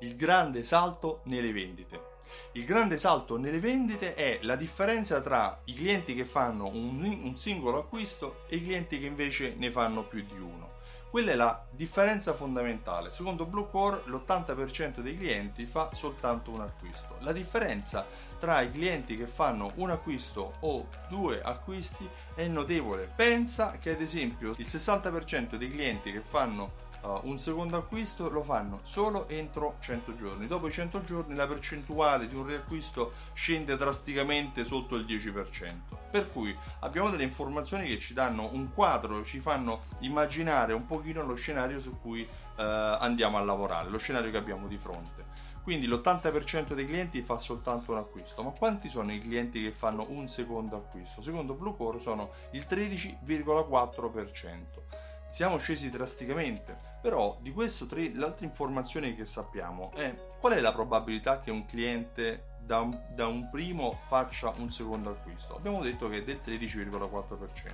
il grande salto nelle vendite. Il grande salto nelle vendite è la differenza tra i clienti che fanno un, un, singolo acquisto e i clienti che invece ne fanno più di uno. Quella è la differenza fondamentale. Secondo Bluecore l'80% dei clienti fa soltanto un acquisto. La differenza tra i clienti che fanno un acquisto o due acquisti è notevole. Pensa che ad esempio il 60% dei clienti che fanno uh, un secondo acquisto lo fanno solo entro 100 giorni. Dopo i 100 giorni la percentuale di un riacquisto scende drasticamente sotto il 10%. Per cui abbiamo delle informazioni che ci danno un quadro, ci fanno immaginare un pochino lo scenario su cui uh, andiamo a lavorare, lo scenario che abbiamo di fronte. Quindi l'80% dei clienti fa soltanto un acquisto, ma quanti sono i clienti che fanno un secondo acquisto? Secondo Bluecore sono il 13,4% siamo scesi drasticamente. Però di questo tre, l'altra informazione che sappiamo è qual è la probabilità che un cliente da un, da un primo faccia un secondo acquisto. Abbiamo detto che è del 13,4%.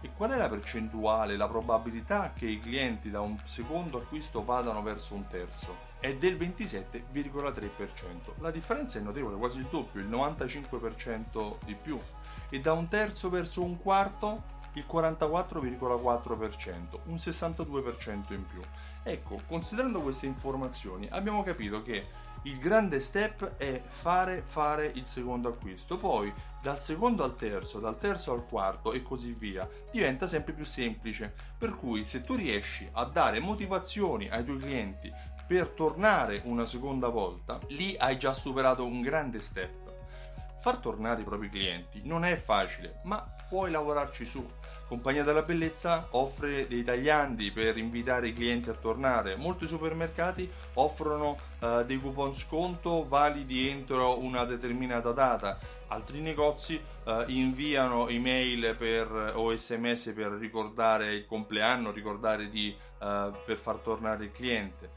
E qual è la percentuale, la probabilità che i clienti da un secondo acquisto vadano verso un terzo? È del 27,3%. La differenza è notevole, quasi il doppio, il 95% di più. E da un terzo verso un quarto il 44,4%, un 62% in più. Ecco, considerando queste informazioni, abbiamo capito che il grande step è fare fare il secondo acquisto, poi dal secondo al terzo, dal terzo al quarto e così via, diventa sempre più semplice. Per cui se tu riesci a dare motivazioni ai tuoi clienti per tornare una seconda volta, lì hai già superato un grande step. Far tornare i propri clienti non è facile, ma puoi lavorarci su. Compagnia della Bellezza offre dei tagliandi per invitare i clienti a tornare. Molti supermercati offrono uh, dei coupon sconto validi entro una determinata data. Altri negozi uh, inviano email per, o sms per ricordare il compleanno, ricordare di, uh, per far tornare il cliente.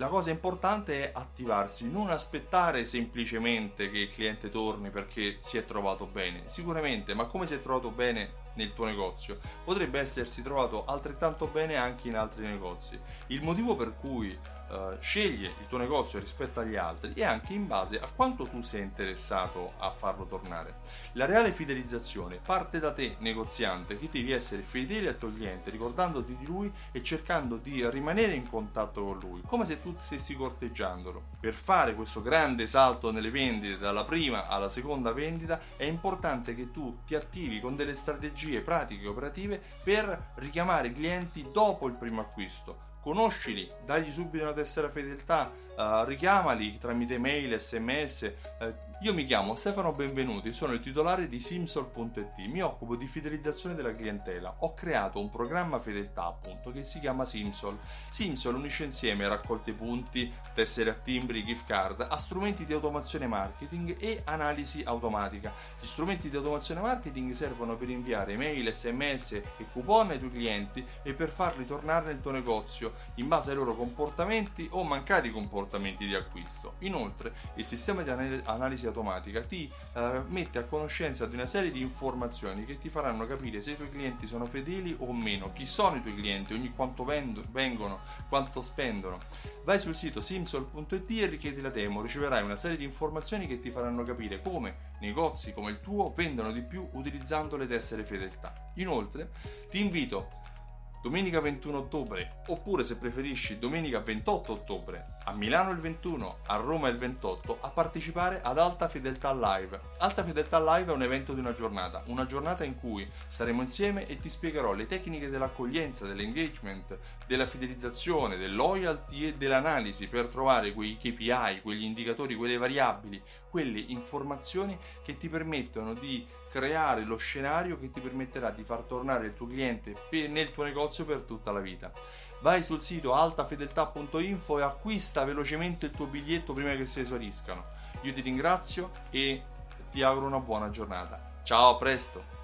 La cosa importante è attivarsi, non aspettare semplicemente che il cliente torni perché si è trovato bene. Sicuramente, ma come si è trovato bene nel tuo negozio, potrebbe essersi trovato altrettanto bene anche in altri negozi. Il motivo per cui uh, sceglie il tuo negozio rispetto agli altri è anche in base a quanto tu sei interessato a farlo tornare. La reale fidelizzazione parte da te, negoziante, che devi essere fedele al tuo cliente, ricordandoti di lui e cercando di rimanere in contatto con lui, come se tu stessi corteggiandolo. Per fare questo grande salto nelle vendite dalla prima alla seconda vendita è importante che tu ti attivi con delle strategie pratiche e operative per richiamare i clienti dopo il primo acquisto conoscili, dagli subito una tessera fedeltà, uh, richiamali tramite mail, sms. Eh, io mi chiamo Stefano Benvenuti, sono il titolare di Simsol.it, mi occupo di fidelizzazione della clientela. Ho creato un programma fedeltà appunto che si chiama Simsol. Simsol unisce insieme raccolte punti, tessere a timbri, gift card a strumenti di automazione marketing e analisi automatica. Gli strumenti di automazione marketing servono per inviare mail, sms e coupon ai tuoi clienti e per farli tornare nel tuo negozio in base ai loro comportamenti o mancati comportamenti di acquisto. Inoltre, il sistema di analisi automatica automatica ti eh, mette a conoscenza di una serie di informazioni che ti faranno capire se i tuoi clienti sono fedeli o meno, chi sono i tuoi clienti, ogni quanto vendo, vengono, quanto spendono. Vai sul sito simsol.it e richiedi la demo, riceverai una serie di informazioni che ti faranno capire come negozi come il tuo vendono di più utilizzando le tessere fedeltà. Inoltre ti invito domenica 21 ottobre, oppure se preferisci domenica 28 ottobre, a Milano il 21, a Roma il 28, a partecipare ad Alta Fedeltà Live. Alta Fedeltà Live è un evento di una giornata, una giornata in cui saremo insieme e ti spiegherò le tecniche dell'accoglienza, dell'engagement, della fidelizzazione, del loyalty e dell'analisi per trovare quei KPI, quegli indicatori, quelle variabili, quelle informazioni che ti permettono di creare lo scenario che ti permetterà di far tornare il tuo cliente nel tuo negozio per tutta la vita. Vai sul sito altafedeltà.info e acquista velocemente il tuo biglietto prima che si esauriscano. Io ti ringrazio e ti auguro una buona giornata. Ciao, a presto!